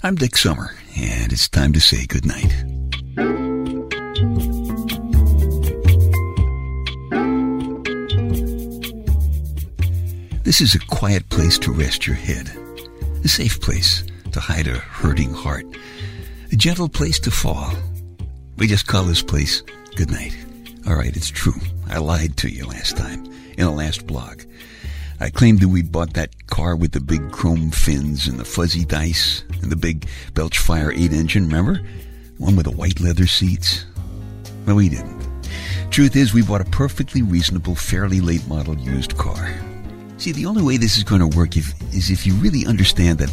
I'm Dick Summer, and it's time to say goodnight. This is a quiet place to rest your head, a safe place to hide a hurting heart, a gentle place to fall. We just call this place goodnight. All right, it's true. I lied to you last time in the last blog. I claimed that we bought that car with the big chrome fins and the fuzzy dice and the big Belch Fire 8 engine, remember? One with the white leather seats. Well, we didn't. Truth is, we bought a perfectly reasonable, fairly late model used car. See, the only way this is going to work if, is if you really understand that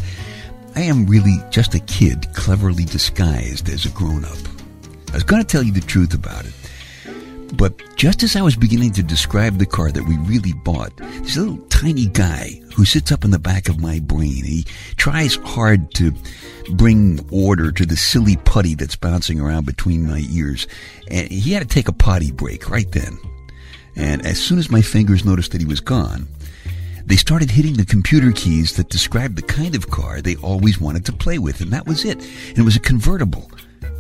I am really just a kid cleverly disguised as a grown up. I was going to tell you the truth about it. But just as I was beginning to describe the car that we really bought, this little tiny guy who sits up in the back of my brain, he tries hard to bring order to the silly putty that's bouncing around between my ears. And he had to take a potty break right then. And as soon as my fingers noticed that he was gone, they started hitting the computer keys that described the kind of car they always wanted to play with. And that was it. And it was a convertible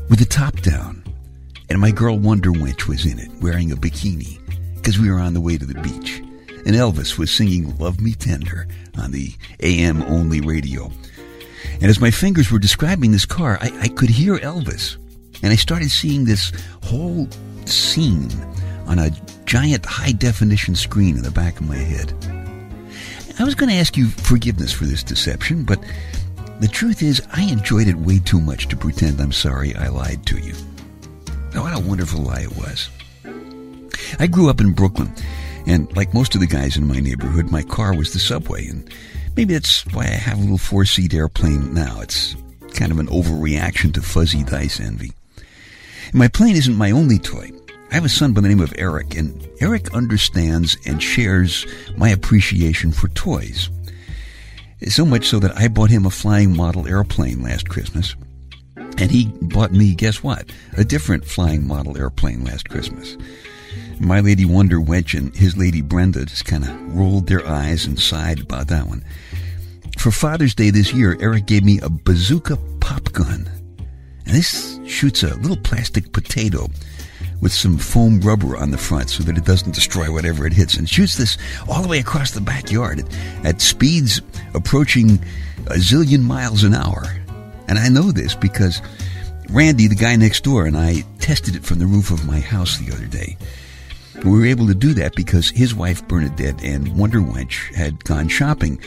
with the top down. And my girl Wonder Witch was in it, wearing a bikini, because we were on the way to the beach. And Elvis was singing Love Me Tender on the AM only radio. And as my fingers were describing this car, I, I could hear Elvis. And I started seeing this whole scene on a giant high definition screen in the back of my head. I was going to ask you forgiveness for this deception, but the truth is, I enjoyed it way too much to pretend I'm sorry I lied to you. Oh, what a wonderful lie it was. I grew up in Brooklyn, and like most of the guys in my neighborhood, my car was the subway, and maybe that's why I have a little four seat airplane now. It's kind of an overreaction to fuzzy dice envy. And my plane isn't my only toy. I have a son by the name of Eric, and Eric understands and shares my appreciation for toys. So much so that I bought him a flying model airplane last Christmas. And he bought me, guess what? A different flying model airplane last Christmas. My lady Wonder Wench and his lady Brenda just kind of rolled their eyes and sighed about that one. For Father's Day this year, Eric gave me a bazooka pop gun. And this shoots a little plastic potato with some foam rubber on the front so that it doesn't destroy whatever it hits and shoots this all the way across the backyard at, at speeds approaching a zillion miles an hour. And I know this because Randy, the guy next door, and I tested it from the roof of my house the other day. We were able to do that because his wife Bernadette and Wonder Wench had gone shopping,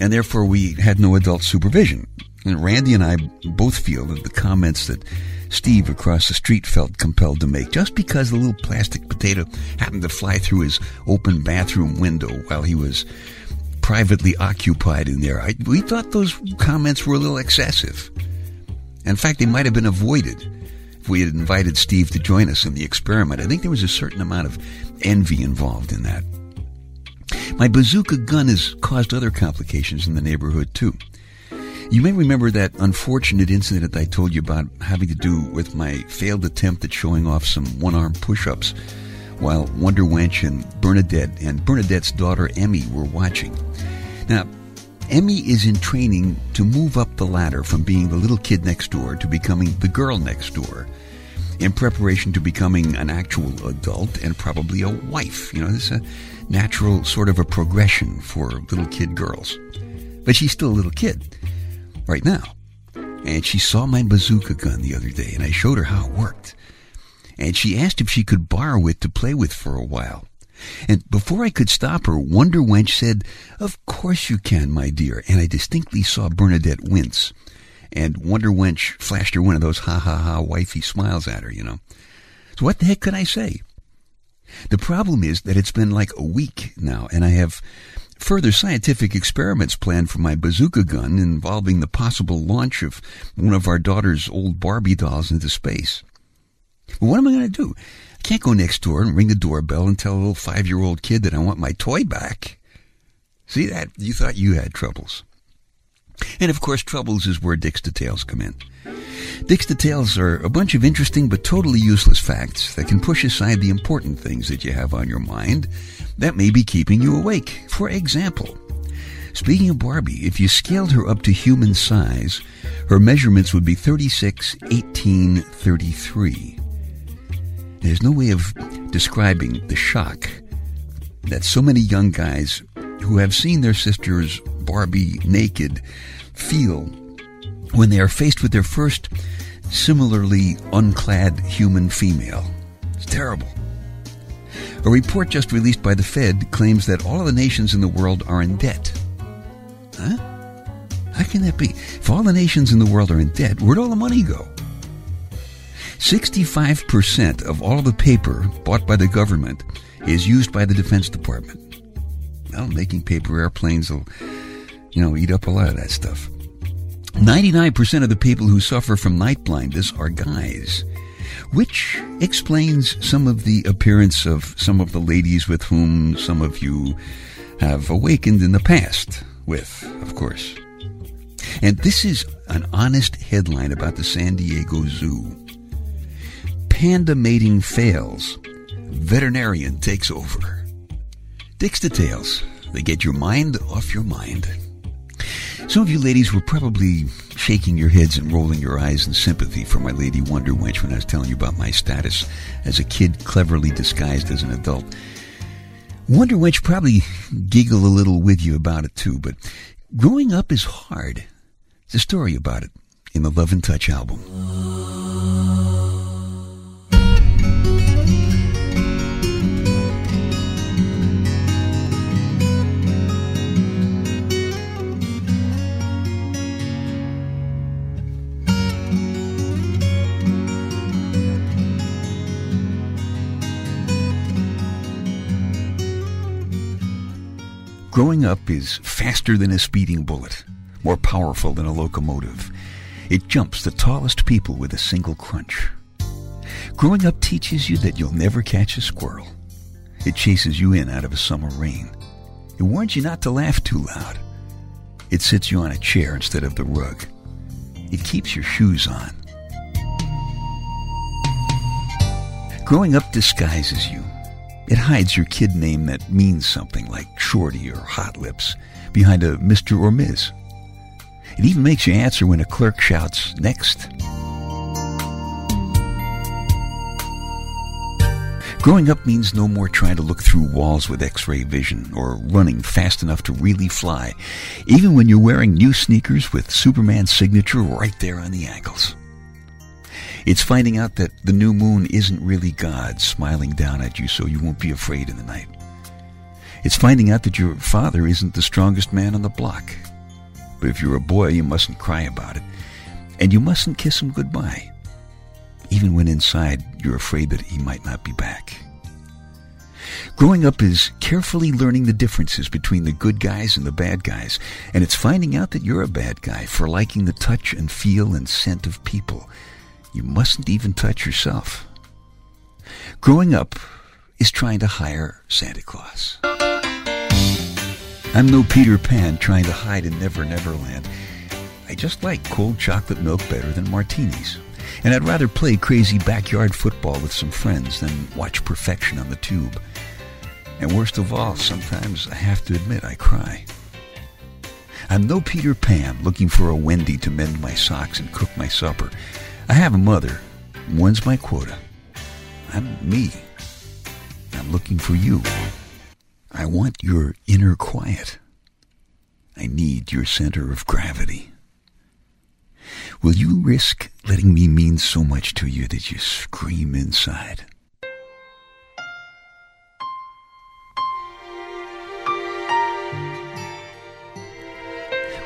and therefore we had no adult supervision. And Randy and I both feel that the comments that Steve across the street felt compelled to make just because the little plastic potato happened to fly through his open bathroom window while he was privately occupied in there. I, we thought those comments were a little excessive. In fact, they might have been avoided if we had invited Steve to join us in the experiment. I think there was a certain amount of envy involved in that. My bazooka gun has caused other complications in the neighborhood, too. You may remember that unfortunate incident I told you about having to do with my failed attempt at showing off some one arm push ups while Wonder Wench and Bernadette and Bernadette's daughter Emmy were watching. Now, Emmy is in training to move up the ladder from being the little kid next door to becoming the girl next door in preparation to becoming an actual adult and probably a wife. You know, this is a natural sort of a progression for little kid girls. But she's still a little kid right now. And she saw my bazooka gun the other day and I showed her how it worked and she asked if she could borrow it to play with for a while. And before I could stop her, Wonder Wench said, Of course you can, my dear. And I distinctly saw Bernadette wince. And Wonder Wench flashed her one of those ha ha ha wifey smiles at her, you know. So what the heck could I say? The problem is that it's been like a week now, and I have further scientific experiments planned for my bazooka gun involving the possible launch of one of our daughter's old Barbie dolls into space. Well, what am I going to do? I can't go next door and ring the doorbell and tell a little five year old kid that I want my toy back. See that? You thought you had troubles. And of course, troubles is where Dick's Details come in. Dick's Details are a bunch of interesting but totally useless facts that can push aside the important things that you have on your mind that may be keeping you awake. For example, Speaking of Barbie, if you scaled her up to human size, her measurements would be 36, 18, 33. There's no way of describing the shock that so many young guys who have seen their sisters Barbie naked feel when they are faced with their first similarly unclad human female. It's terrible. A report just released by the Fed claims that all of the nations in the world are in debt. Huh? How can that be? If all the nations in the world are in debt, where'd all the money go? 65% of all the paper bought by the government is used by the Defense Department. Well, making paper airplanes will, you know, eat up a lot of that stuff. 99% of the people who suffer from night blindness are guys, which explains some of the appearance of some of the ladies with whom some of you have awakened in the past with, of course. And this is an honest headline about the San Diego Zoo. Panda mating fails. Veterinarian takes over. Dick's details. They get your mind off your mind. Some of you ladies were probably shaking your heads and rolling your eyes in sympathy for my lady Wonder Wench when I was telling you about my status as a kid cleverly disguised as an adult. Wonder Wench probably giggle a little with you about it too, but growing up is hard. There's a story about it in the Love and Touch album. Growing up is faster than a speeding bullet, more powerful than a locomotive. It jumps the tallest people with a single crunch. Growing up teaches you that you'll never catch a squirrel. It chases you in out of a summer rain. It warns you not to laugh too loud. It sits you on a chair instead of the rug. It keeps your shoes on. Growing up disguises you. It hides your kid name that means something like Shorty or Hot Lips behind a Mr. or Ms. It even makes you answer when a clerk shouts, Next. Growing up means no more trying to look through walls with x-ray vision or running fast enough to really fly, even when you're wearing new sneakers with Superman's signature right there on the ankles. It's finding out that the new moon isn't really God smiling down at you so you won't be afraid in the night. It's finding out that your father isn't the strongest man on the block. But if you're a boy, you mustn't cry about it. And you mustn't kiss him goodbye. Even when inside you're afraid that he might not be back. Growing up is carefully learning the differences between the good guys and the bad guys, and it's finding out that you're a bad guy for liking the touch and feel and scent of people you mustn't even touch yourself. Growing up is trying to hire Santa Claus. I'm no Peter Pan trying to hide in Never Never Land. I just like cold chocolate milk better than martinis. And I'd rather play crazy backyard football with some friends than watch perfection on the tube. And worst of all, sometimes I have to admit I cry. I'm no Peter Pan looking for a Wendy to mend my socks and cook my supper. I have a mother. When's my quota? I'm me. I'm looking for you. I want your inner quiet. I need your center of gravity. Will you risk letting me mean so much to you that you scream inside?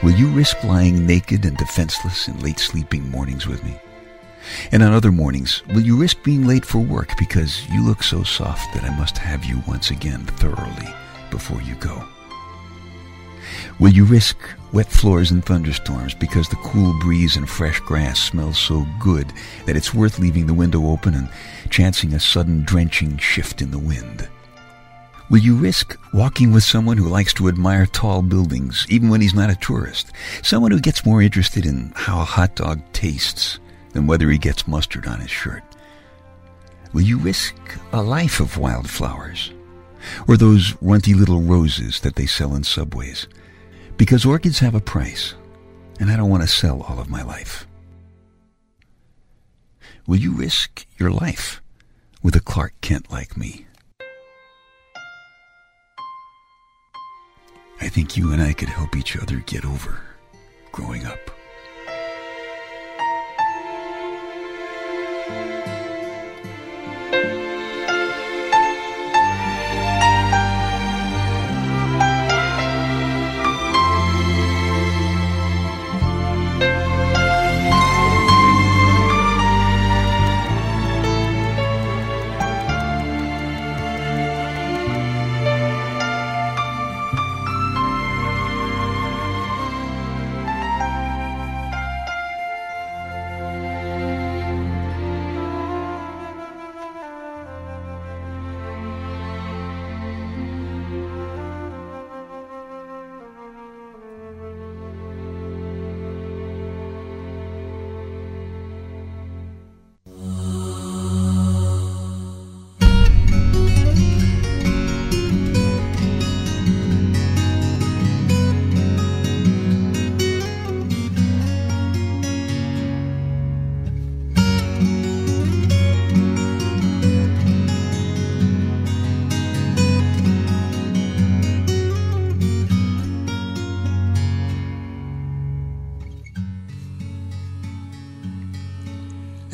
Will you risk lying naked and defenseless in late sleeping mornings with me? And on other mornings, will you risk being late for work because you look so soft that I must have you once again thoroughly before you go? Will you risk wet floors and thunderstorms because the cool breeze and fresh grass smells so good that it's worth leaving the window open and chancing a sudden drenching shift in the wind? Will you risk walking with someone who likes to admire tall buildings even when he's not a tourist? Someone who gets more interested in how a hot dog tastes than whether he gets mustard on his shirt? Will you risk a life of wildflowers? Or those runty little roses that they sell in subways? Because orchids have a price, and I don't want to sell all of my life. Will you risk your life with a Clark Kent like me? I think you and I could help each other get over growing up.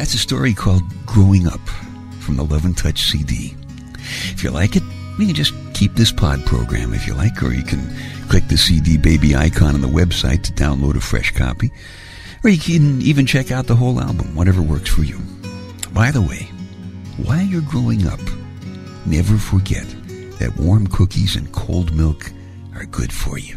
That's a story called Growing Up from the Love and Touch CD. If you like it, you can just keep this pod program if you like, or you can click the CD baby icon on the website to download a fresh copy, or you can even check out the whole album, whatever works for you. By the way, while you're growing up, never forget that warm cookies and cold milk are good for you.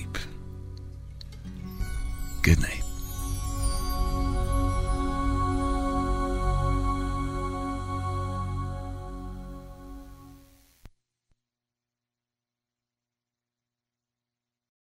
Good night.